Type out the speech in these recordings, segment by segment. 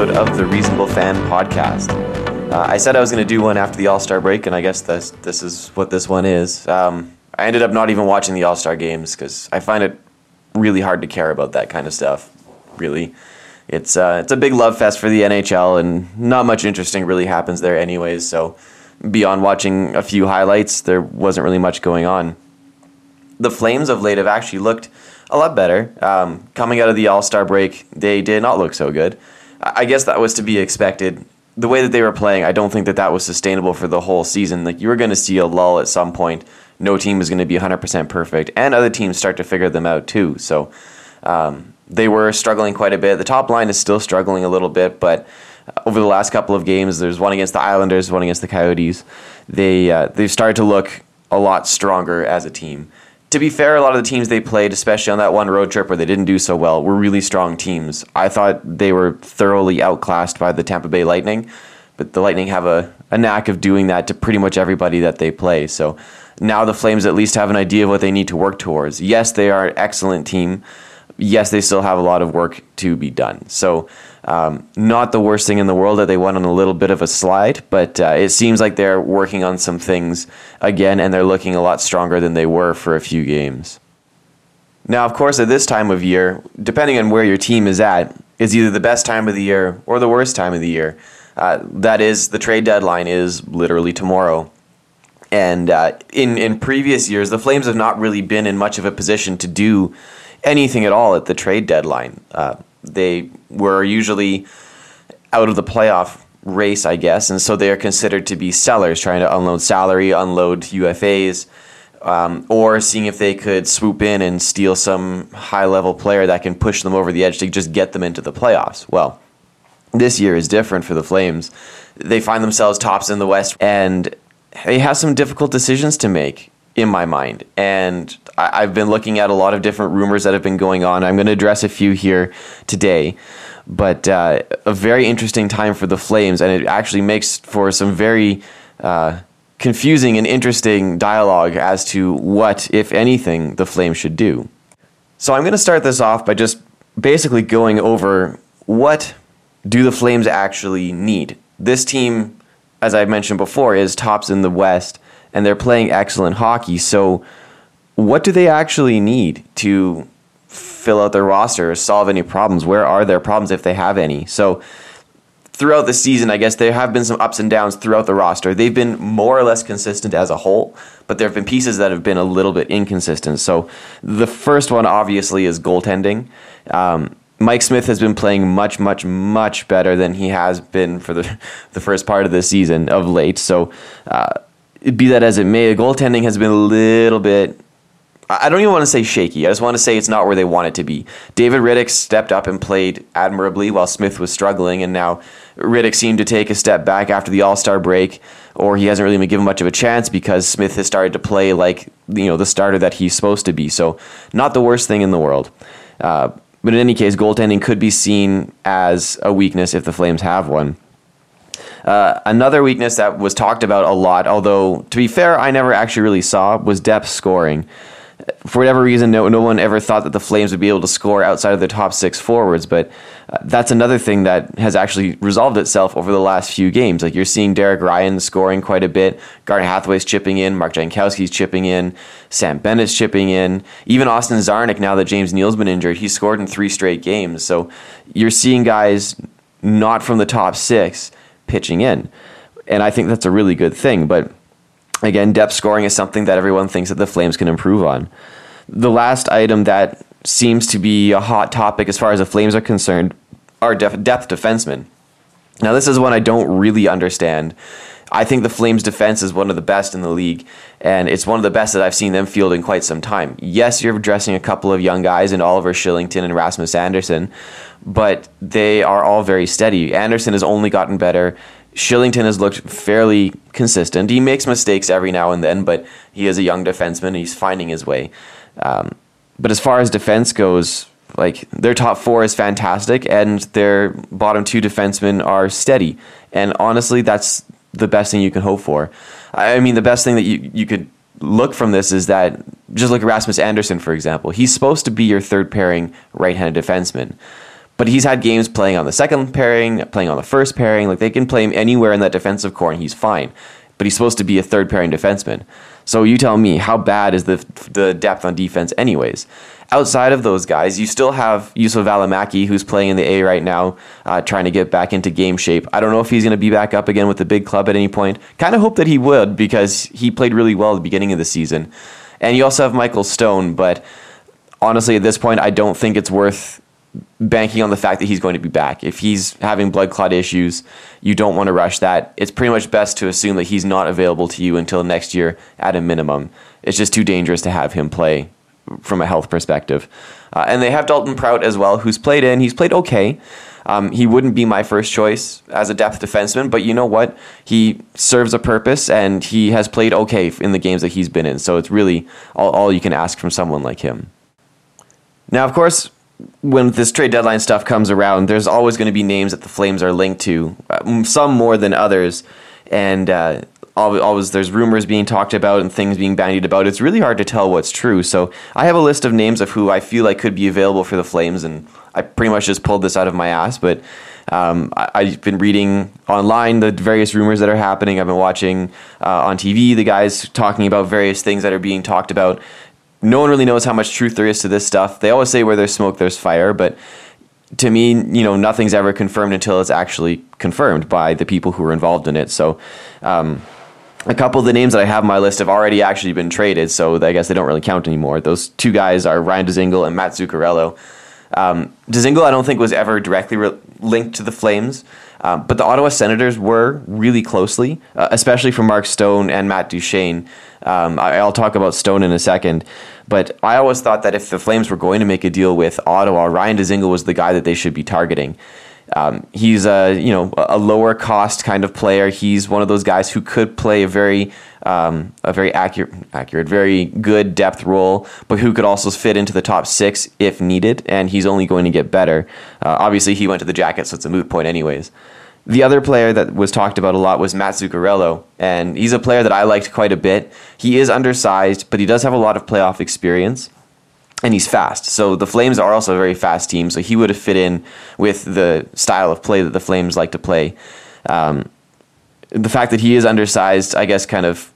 episode of the Reasonable Fan Podcast. Uh, I said I was going to do one after the All Star break, and I guess this this is what this one is. Um, I ended up not even watching the All Star games because I find it really hard to care about that kind of stuff. Really, it's uh, it's a big love fest for the NHL, and not much interesting really happens there, anyways. So, beyond watching a few highlights, there wasn't really much going on. The Flames of late have actually looked a lot better. Um, coming out of the All Star break, they did not look so good. I guess that was to be expected. The way that they were playing, I don't think that that was sustainable for the whole season. Like you were going to see a lull at some point. No team is going to be 100% perfect, and other teams start to figure them out too. So um, they were struggling quite a bit. The top line is still struggling a little bit, but over the last couple of games, there's one against the Islanders, one against the Coyotes. They uh, they've started to look a lot stronger as a team to be fair, a lot of the teams they played, especially on that one road trip where they didn't do so well, were really strong teams. I thought they were thoroughly outclassed by the Tampa Bay Lightning, but the Lightning have a, a knack of doing that to pretty much everybody that they play. So now the Flames at least have an idea of what they need to work towards. Yes, they are an excellent team. Yes, they still have a lot of work to be done. So um, not the worst thing in the world that they went on a little bit of a slide, but uh, it seems like they're working on some things again, and they're looking a lot stronger than they were for a few games. Now, of course, at this time of year, depending on where your team is at, is either the best time of the year or the worst time of the year. Uh, that is, the trade deadline is literally tomorrow. And uh, in in previous years, the Flames have not really been in much of a position to do anything at all at the trade deadline. Uh, they were usually out of the playoff race, I guess, and so they are considered to be sellers, trying to unload salary, unload UFAs, um, or seeing if they could swoop in and steal some high level player that can push them over the edge to just get them into the playoffs. Well, this year is different for the Flames. They find themselves tops in the West, and they have some difficult decisions to make in my mind. And I, have been looking at a lot of different rumors that have been going on. I'm going to address a few here today. But uh, a very interesting time for the Flames, and it actually makes for some very uh, confusing and interesting dialogue as to what, if anything, the Flames should do. So I'm going to start this off by just basically going over what do the Flames actually need. This team, as I mentioned before, is tops in the West, and they're playing excellent hockey. So what do they actually need to fill out their roster or solve any problems? Where are their problems if they have any? So throughout the season, I guess there have been some ups and downs throughout the roster. They've been more or less consistent as a whole, but there have been pieces that have been a little bit inconsistent. So the first one, obviously, is goaltending. Um, Mike Smith has been playing much, much, much better than he has been for the the first part of the season of late. So, uh, be that as it may, the goaltending has been a little bit I don't even want to say shaky. I just want to say it's not where they want it to be. David Rittich stepped up and played admirably while Smith was struggling, and now Rittich seemed to take a step back after the All Star break, or he hasn't really been given much of a chance because Smith has started to play like you know the starter that he's supposed to be. So not the worst thing in the world. Uh, but in any case, goaltending could be seen as a weakness if the Flames have one. Uh, another weakness that was talked about a lot, although to be fair, I never actually really saw, was depth scoring for whatever reason, no, no one ever thought that the Flames would be able to score outside of the top six forwards. But uh, that's another thing that has actually resolved itself over the last few games. Like you're seeing Derek Ryan scoring quite a bit, Garnet Hathaway's chipping in, Mark Jankowski's chipping in, Sam Bennett's chipping in, even Austin Czarnik. Now that James Neal's been injured, he's scored in three straight games. So you're seeing guys not from the top six pitching in, and I think that's a really good thing. But Again, depth scoring is something that everyone thinks that the Flames can improve on. The last item that seems to be a hot topic as far as the Flames are concerned are def- depth defensemen. Now, this is one I don't really understand. I think the Flames' defense is one of the best in the league, and it's one of the best that I've seen them field in quite some time. Yes, you're addressing a couple of young guys in Oliver Kylington and Rasmus Andersson, but they are all very steady. Andersson has only gotten better. Kylington has looked fairly consistent. He makes mistakes every now and then, but he is a young defenseman. And he's finding his way. Um, but as far as defense goes, like their top four is fantastic, and their bottom two defensemen are steady. And honestly, that's the best thing you can hope for. I mean, the best thing that you you could look from this is that just look at Rasmus Andersson, for example. He's supposed to be your third pairing right handed defenseman. But he's had games playing on the second pairing, playing on the first pairing. Like they can play him anywhere in that defensive core, and he's fine. But he's supposed to be a third pairing defenseman. So you tell me, how bad is the the depth on defense, anyways? Outside of those guys, you still have Juuso Valimaki, who's playing in the A right now, uh, trying to get back into game shape. I don't know if he's going to be back up again with the big club at any point. Kind of hope that he would because he played really well at the beginning of the season. And you also have Michael Stone, but honestly, at this point, I don't think it's worth banking on the fact that he's going to be back. If he's having blood clot issues, you don't want to rush that. It's pretty much best to assume that he's not available to you until next year at a minimum. It's just too dangerous to have him play from a health perspective. Uh, and they have Dalton Prout as well, who's played in. He's played okay. Um, he wouldn't be my first choice as a depth defenseman, but you know what? He serves a purpose and he has played okay in the games that he's been in. So it's really all, all you can ask from someone like him. Now, of course, when this trade deadline stuff comes around, there's always going to be names that the Flames are linked to, uh, some more than others. And uh, always there's rumors being talked about and things being bandied about. It's really hard to tell what's true. So I have a list of names of who I feel like could be available for the Flames, and I pretty much just pulled this out of my ass. But um, I, have been reading online the various rumors that are happening. I've been watching uh, on TV the guys talking about various things that are being talked about. No one really knows how much truth there is to this stuff. They always say where there's smoke, there's fire, but to me, you know, nothing's ever confirmed until it's actually confirmed by the people who are involved in it. So, um, a couple of the names that I have on my list have already actually been traded, so I guess they don't really count anymore. Those two guys are Ryan Dzingel and Matt Zuccarello. Um, Dzingel, I don't think was ever directly re- linked to the Flames, um, but the Ottawa Senators were really closely, uh, especially for Mark Stone and Matt Duchene. Um, I, will talk about Stone in a second, but I always thought that if the Flames were going to make a deal with Ottawa, Ryan Dzingel was the guy that they should be targeting. Um, he's a you know a lower cost kind of player. He's one of those guys who could play a very um, a very accurate, accurate, very good depth role, but who could also fit into the top six if needed. And he's only going to get better. Uh, obviously, he went to the Jackets, so it's a moot point, anyways. The other player that was talked about a lot was Matt Zuccarello, and he's a player that I liked quite a bit. He is undersized, but he does have a lot of playoff experience and he's fast. So the Flames are also a very fast team. So he would have fit in with the style of play that the Flames like to play. Um, the fact that he is undersized, I guess, kind of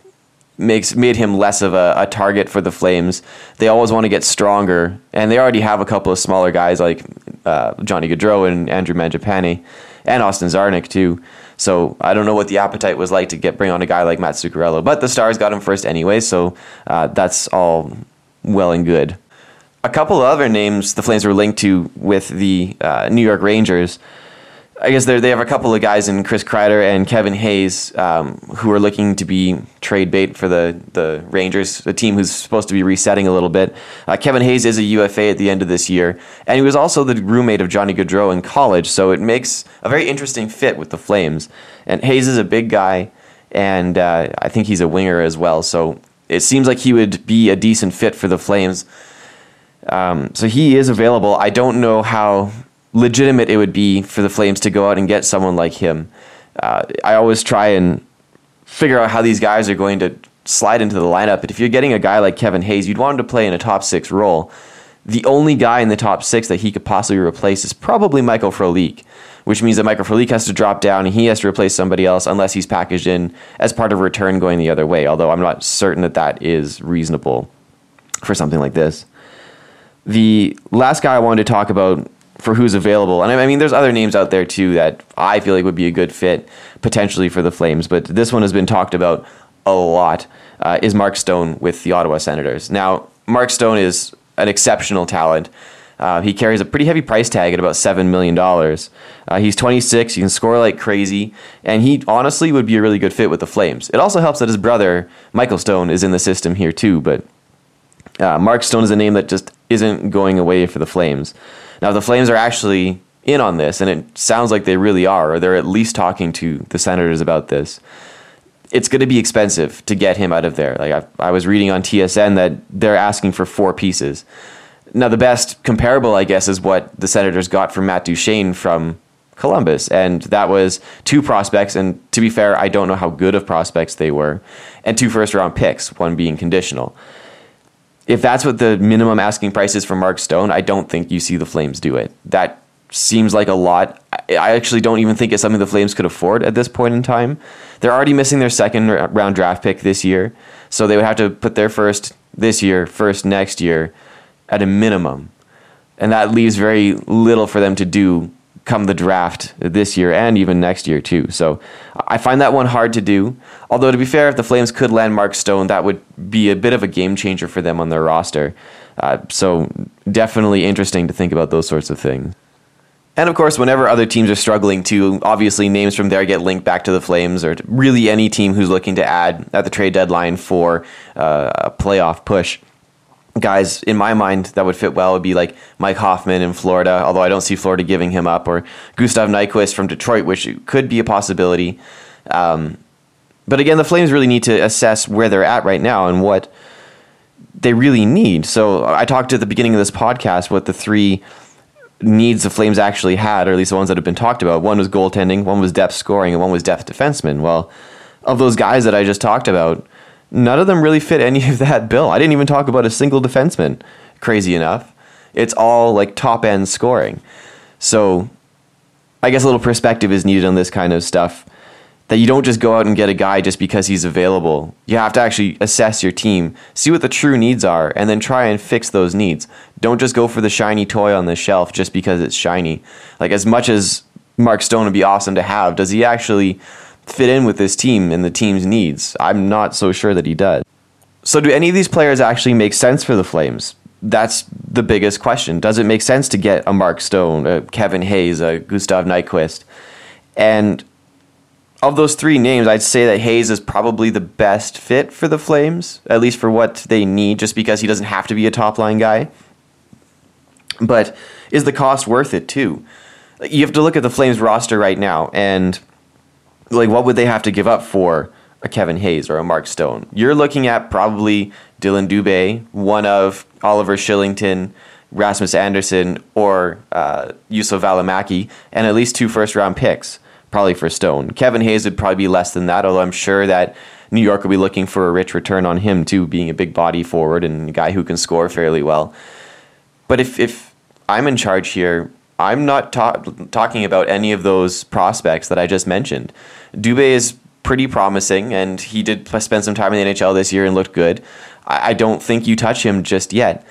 makes made him less of a, a, target for the Flames. They always want to get stronger, and they already have a couple of smaller guys like uh, Johnny Gaudreau and Andrew Mangiapane, and Austin Czarnik too. So I don't know what the appetite was like to get bring on a guy like Matt Zuccarello, but the Stars got him first anyway, so uh, that's all well and good a couple of other names the Flames were linked to with the uh, New York Rangers. I guess they have a couple of guys in Chris Kreider and Kevin Hayes um, who are looking to be trade bait for the, the Rangers, a team who's supposed to be resetting a little bit. Uh, Kevin Hayes is a UFA at the end of this year, and he was also the roommate of Johnny Gaudreau in college, so it makes a very interesting fit with the Flames. And Hayes is a big guy, and uh, I think he's a winger as well, so it seems like he would be a decent fit for the Flames. Um, so he is available. I don't know how legitimate it would be for the Flames to go out and get someone like him. Uh, I always try and figure out how these guys are going to slide into the lineup. But if you're getting a guy like Kevin Hayes, you'd want him to play in a top six role. The only guy in the top six that he could possibly replace is probably Michael Frolik, which means that Michael Frolik has to drop down and he has to replace somebody else unless he's packaged in as part of a return going the other way. Although I'm not certain that that is reasonable for something like this. The last guy I wanted to talk about for who's available, and I mean, there's other names out there too that I feel like would be a good fit potentially for the Flames, but this one has been talked about a lot. Uh, is Mark Stone with the Ottawa Senators? Now, Mark Stone is an exceptional talent. Uh, he carries a pretty heavy price tag at about $7 million. Uh, he's 26, he can score like crazy, and he honestly would be a really good fit with the Flames. It also helps that his brother, Michael Stone, is in the system here too, but uh, Mark Stone is a name that just isn't going away for the Flames. Now, the Flames are actually in on this, and it sounds like they really are, or they're at least talking to the Senators about this. It's going to be expensive to get him out of there. Like I, I was reading on TSN that they're asking for four pieces. Now, the best comparable, I guess, is what the Senators got from Matt Duchene from Columbus, and that was two prospects. And to be fair, I don't know how good of prospects they were, and two first round picks, one being conditional if that's what the minimum asking price is for Mark Stone, I don't think you see the Flames do it. That seems like a lot. I actually don't even think it's something the Flames could afford at this point in time. They're already missing their second round draft pick this year, so they would have to put their first this year, first next year, at a minimum, and that leaves very little for them to do come the draft this year and even next year too. So I find that one hard to do. Although to be fair, if the Flames could land Mark Stone, that would be a bit of a game changer for them on their roster. Uh, so definitely interesting to think about those sorts of things. And of course, whenever other teams are struggling too, obviously names from there get linked back to the Flames or really any team who's looking to add at the trade deadline for uh, a playoff push. Guys, in my mind, that would fit well would be like Mike Hoffman in Florida, although I don't see Florida giving him up, or Gustav Nyquist from Detroit, which could be a possibility. Um, but again, the Flames really need to assess where they're at right now and what they really need. So I talked at the beginning of this podcast what the three needs the Flames actually had, or at least the ones that have been talked about. One was goaltending, one was depth scoring, and one was depth defenseman. Well, of those guys that I just talked about, none of them really fit any of that bill. I didn't even talk about a single defenseman, crazy enough. It's all like top end scoring. So I guess a little perspective is needed on this kind of stuff that you don't just go out and get a guy just because he's available. You have to actually assess your team, see what the true needs are, and then try and fix those needs. Don't just go for the shiny toy on the shelf just because it's shiny. Like, as much as Mark Stone would be awesome to have, does he actually fit in with this team and the team's needs? I'm not so sure that he does. So, do any of these players actually make sense for the Flames? That's the biggest question. Does it make sense to get a Mark Stone, a Kevin Hayes, a Gustav Nyquist? And of those three names, I'd say that Hayes is probably the best fit for the Flames, at least for what they need, just because he doesn't have to be a top line guy. But is the cost worth it too? You have to look at the Flames roster right now, and like, what would they have to give up for a Kevin Hayes or a Mark Stone? You're looking at probably Dillon Dubé, one of Oliver Kylington, Rasmus Andersson, or uh, Juuso Valimaki, and at least two first round picks probably for Stone. Kevin Hayes would probably be less than that, although I'm sure that New York will be looking for a rich return on him too, being a big body forward and a guy who can score fairly well. But if if I'm in charge here, I'm not ta- talking about any of those prospects that I just mentioned. Dubé is pretty promising, and he did spend some time in the NHL this year and looked good. I, I don't think you touch him just yet.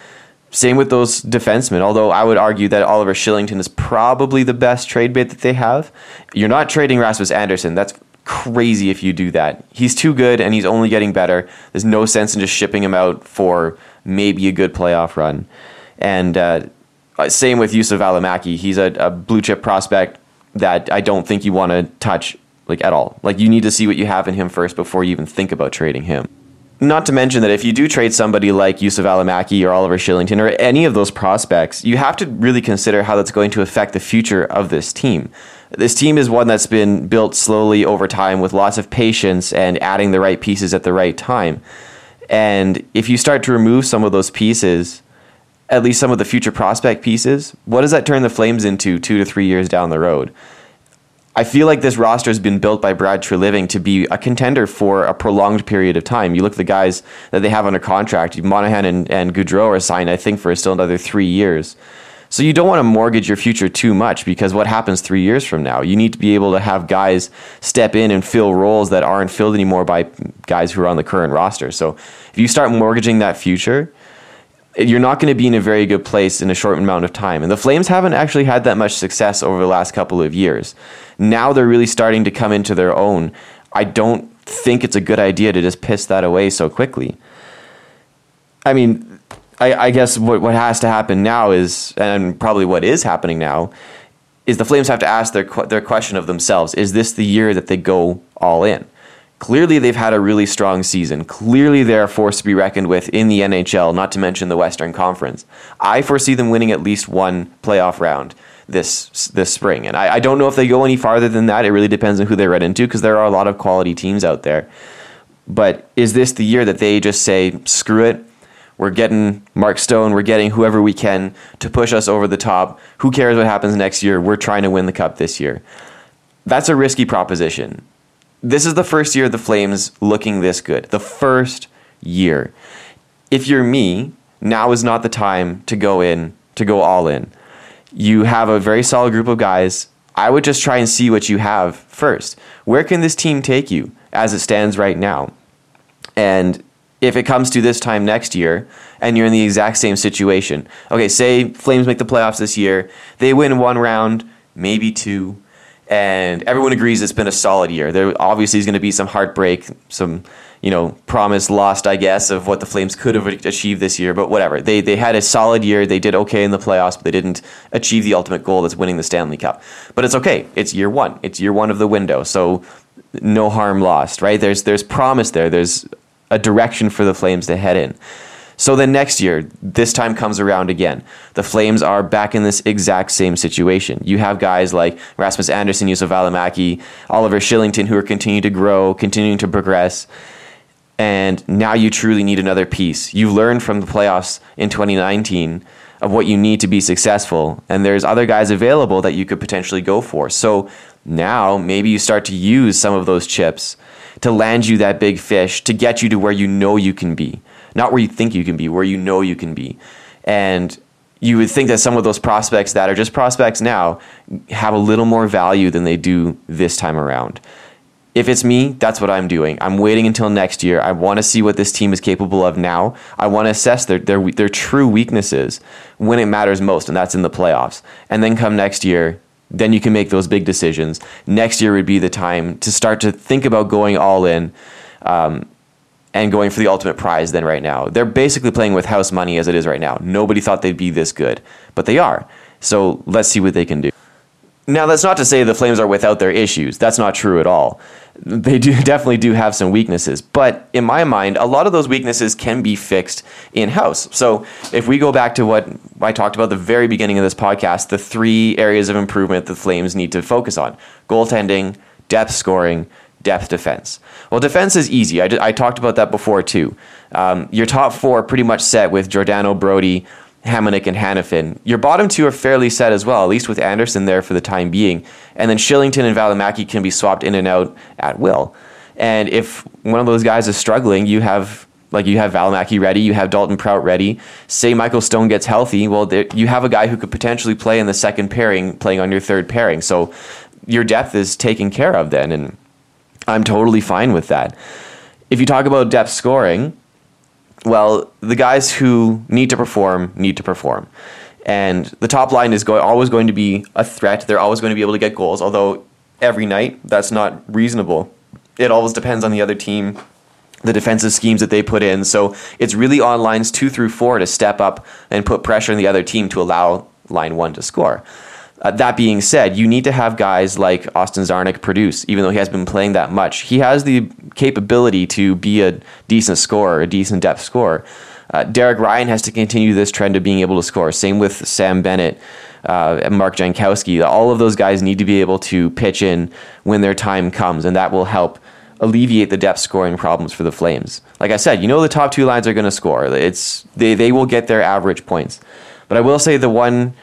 Same with those defensemen, although I would argue that Oliver Kylington is probably the best trade bait that they have. You're not trading Rasmus Andersson. That's crazy if you do that. He's too good and he's only getting better. There's no sense in just shipping him out for maybe a good playoff run. And uh, Uh, same with Juuso Valimaki. He's a, a blue chip prospect that I don't think you want to touch like at all. Like you need to see what you have in him first before you even think about trading him. Not to mention that if you do trade somebody like Juuso Valimaki or Oliver Kylington or any of those prospects, you have to really consider how that's going to affect the future of this team. This team is one that's been built slowly over time with lots of patience and adding the right pieces at the right time. And if you start to remove some of those pieces, at least some of the future prospect pieces, what does that turn the Flames into two to three years down the road? I feel like this roster has been built by Brad Treliving to be a contender for a prolonged period of time. You look at the guys that they have under contract. Monahan and, and Gaudreau are signed, I think, for still another three years. So you don't want to mortgage your future too much because what happens three years from now? You need to be able to have guys step in and fill roles that aren't filled anymore by guys who are on the current roster. So if you start mortgaging that future, you're not going to be in a very good place in a short amount of time. And the Flames haven't actually had that much success over the last couple of years. Now they're really starting to come into their own. I don't think it's a good idea to just piss that away so quickly. I mean, I, I guess what, what has to happen now is, and probably what is happening now, is the Flames have to ask their, their question of themselves is this the year that they go all in? Clearly, they've had a really strong season. Clearly, they're a force to be reckoned with in the NHL, not to mention the Western Conference. I foresee them winning at least one playoff round this this spring, and I, I don't know if they go any farther than that. It really depends on who they run into because there are a lot of quality teams out there. But is this the year that they just say, screw it? We're getting Mark Stone, we're getting whoever we can to push us over the top. Who cares what happens next year? We're trying to win the cup this year. That's a risky proposition this is the first year of the Flames looking this good. The first year. If you're me, now is not the time to go in, to go all in. You have a very solid group of guys. I would just try and see what you have first. Where can this team take you as it stands right now? And if it comes to this time next year and you're in the exact same situation, okay, say Flames make the playoffs this year, they win one round, maybe two, and everyone agrees it's been a solid year. There obviously is going to be some heartbreak, some you know promise lost, I guess, of what the Flames could have achieved this year. But whatever, they they had a solid year. They did okay in the playoffs, but they didn't achieve the ultimate goal that's winning the Stanley Cup. But it's okay. It's year one. It's year one of the window. So no harm lost, right? There's there's promise there. There's a direction for the Flames to head in. So then next year, this time comes around again. The Flames are back in this exact same situation. You have guys like Rasmus Andersson, Juuso Valimaki, Oliver Kylington who are continuing to grow, continuing to progress. And now you truly need another piece. You've learned from the playoffs in 2019 of what you need to be successful. And there's other guys available that you could potentially go for. So now maybe you start to use some of those chips to land you that big fish to get you to where you know you can be not where you think you can be, where you know you can be. And you would think that some of those prospects that are just prospects now have a little more value than they do this time around. If it's me, that's what I'm doing. I'm waiting until next year. I want to see what this team is capable of now. I want to assess their, their, their true weaknesses when it matters most, and that's in the playoffs. And then come next year, then you can make those big decisions. Next year would be the time to start to think about going all in. Um, and going for the ultimate prize than right now. They're basically playing with house money as it is right now. Nobody thought they'd be this good, but they are. So let's see what they can do. Now, that's not to say the Flames are without their issues. That's not true at all. They do definitely do have some weaknesses, but in my mind, a lot of those weaknesses can be fixed in house. So, if we go back to what I talked about at the very beginning of this podcast, the three areas of improvement the Flames need to focus on: goaltending, depth scoring, depth defense. Well, defense is easy. I, I talked about that before too. Um, your top four are pretty much set with Giordano, Brodie, Hamonic, and Hanifin. Your bottom two are fairly set as well, at least with Andersson there for the time being. And then Kylington and Valimaki can be swapped in and out at will. And if one of those guys is struggling, you have like you have Valimaki ready, you have Dalton Prout ready. Say Michael Stone gets healthy, well, there, you have a guy who could potentially play in the second pairing, playing on your third pairing. So your depth is taken care of then, and I'm totally fine with that. If you talk about depth scoring, well, the guys who need to perform need to perform. And the top line is always going to be a threat. They're always going to be able to get goals, although every night that's not reasonable. It always depends on the other team, the defensive schemes that they put in. So it's really on lines two through four to step up and put pressure on the other team to allow line one to score. Uh, that being said, you need to have guys like Austin Czarnik produce, even though he has been playing that much. He has the capability to be a decent scorer, a decent depth scorer. Uh, Derek Ryan has to continue this trend of being able to score. Same with Sam Bennett uh, and Mark Jankowski. All of those guys need to be able to pitch in when their time comes, and that will help alleviate the depth scoring problems for the Flames. Like I said, you know the top two lines are going to score. It's they they will get their average points. But I will say the one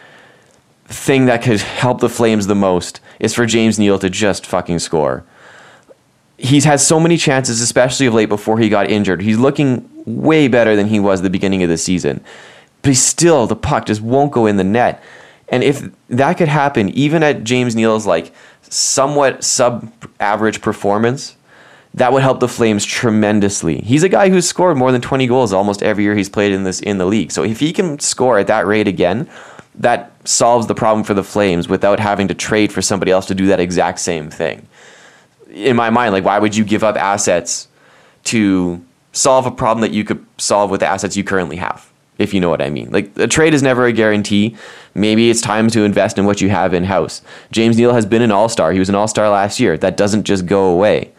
thing that could help the Flames the most is for James Neal to just fucking score. He's had so many chances, especially of late before he got injured. He's looking way better than he was the beginning of the season. But still, the puck just won't go in the net. And if that could happen, even at James Neal's like somewhat sub average performance, that would help the Flames tremendously. He's a guy who's scored more than 20 goals almost every year he's played in this in the league. So if he can score at that rate again, that solves the problem for the Flames without having to trade for somebody else to do that exact same thing. In my mind, like why would you give up assets to solve a problem that you could solve with the assets you currently have? If you know what I mean. Like a trade is never a guarantee. Maybe it's time to invest in what you have in house. James Neal has been an all-star. He was an all-star last year. That doesn't just go away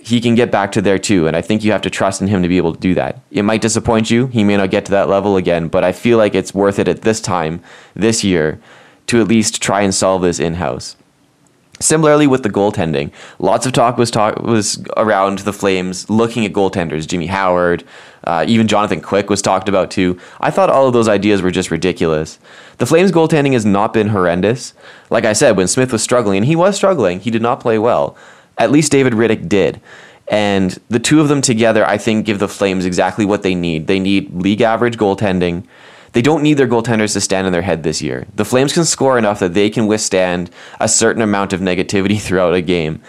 he can get back to there too. And I think you have to trust in him to be able to do that. It might disappoint you. He may not get to that level again, but I feel like it's worth it at this time, this year, to at least try and solve this in house. Similarly with the goaltending, lots of talk was talk was around the Flames looking at goaltenders. Jimmy Howard, uh, even Jonathan Quick was talked about too. I thought all of those ideas were just ridiculous. The Flames goaltending has not been horrendous. Like I said, when Smith was struggling, and he was struggling, he did not play well at least David Rittich did. And the two of them together, I think, give the Flames exactly what they need. They need league average goaltending. They don't need their goaltenders to stand on their head this year. The Flames can score enough that they can withstand a certain amount of negativity throughout a game.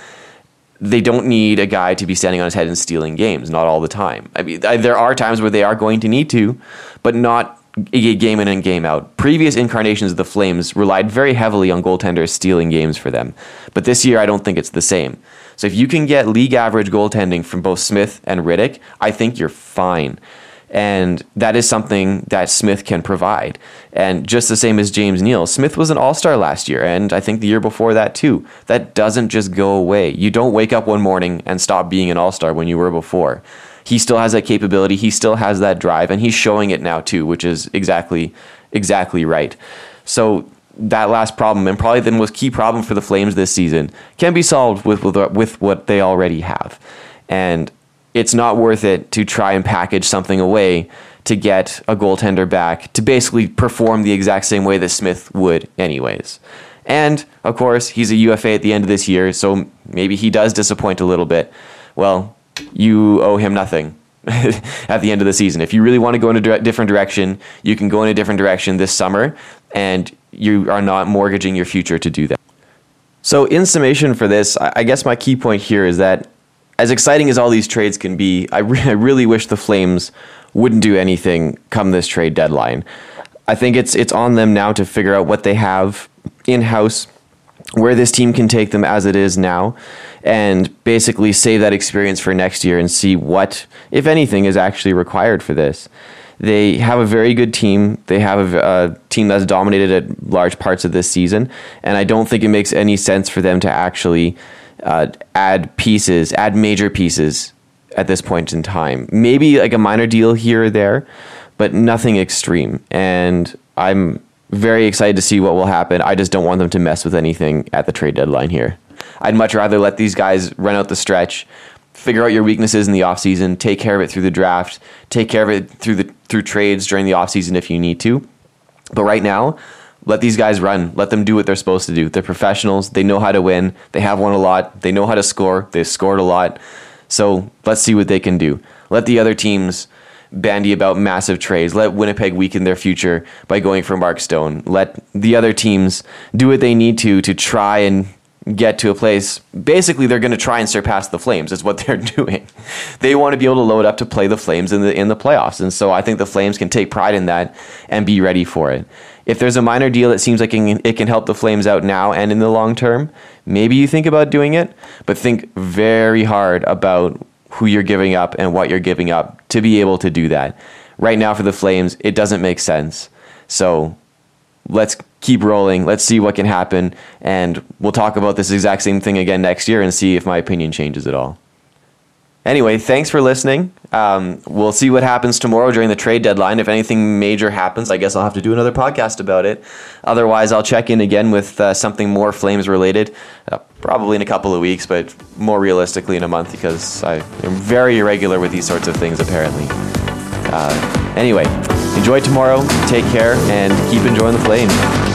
They don't need a guy to be standing on his head and stealing games, not all the time. I mean, there are times where they are going to need to, but not game in and game out. Previous incarnations of the Flames relied very heavily on goaltenders stealing games for them, but this year I don't think it's the same. So if you can get league average goaltending from both Smith and Rittich, I think you're fine. And that is something that Smith can provide. And just the same as James Neal, Smith was an all star last year, and I think the year before that too. That doesn't just go away. You don't wake up one morning and stop being an all star when you were before he still has that capability. He still has that drive, and he's showing it now too, which is exactly exactly right. So that last problem, and probably the most key problem for the Flames this season, can be solved with with, with what they already have, and it's not worth it to try and package something away to get a goaltender back to basically perform the exact same way that Smith would, anyways. And of course, he's a UFA at the end of this year, so maybe he does disappoint a little bit. Well, you owe him nothing at the end of the season. If you really want to go in a dire- different direction, you can go in a different direction this summer, and you are not mortgaging your future to do that. So, in summation for this, I guess my key point here is that as exciting as all these trades can be, I, re- I really wish the Flames wouldn't do anything come this trade deadline. I think it's it's on them now to figure out what they have in house, where this team can take them as it is now, and basically save that experience for next year and see what, if anything, is actually required for this. They have a very good team. They have a, a, team that's dominated at large parts of this season, and I don't think it makes any sense for them to actually uh, add pieces, add major pieces at this point in time. Maybe like a minor deal here or there, but nothing extreme. And I'm very excited to see what will happen. I just don't want them to mess with anything at the trade deadline here. I'd much rather let these guys run out the stretch, figure out your weaknesses in the offseason, take care of it through the draft, take care of it through the through trades during the offseason if you need to. But right now, let these guys run. Let them do what they're supposed to do. They're professionals. They know how to win. They have won a lot. They know how to score. They've scored a lot. So let's see what they can do. Let the other teams bandy about massive trades. Let Winnipeg weaken their future by going for Mark Stone. Let the other teams do what they need to to try and get to a place basically they're going to try and surpass the flames is what they're doing they want to be able to load up to play the flames in the in the playoffs and so i think the flames can take pride in that and be ready for it if there's a minor deal that seems like it can help the flames out now and in the long term maybe you think about doing it but think very hard about who you're giving up and what you're giving up to be able to do that right now for the flames it doesn't make sense so let's keep rolling. Let's see what can happen. And we'll talk about this exact same thing again next year and see if my opinion changes at all. Anyway, thanks for listening. Um, we'll see what happens tomorrow during the trade deadline. If anything major happens, I guess I'll have to do another podcast about it. Otherwise, I'll check in again with uh, something more Flames related, uh, probably in a couple of weeks, but more realistically in a month because I am very irregular with these sorts of things, apparently. Uh, anyway, enjoy tomorrow, take care, and keep enjoying the Flames.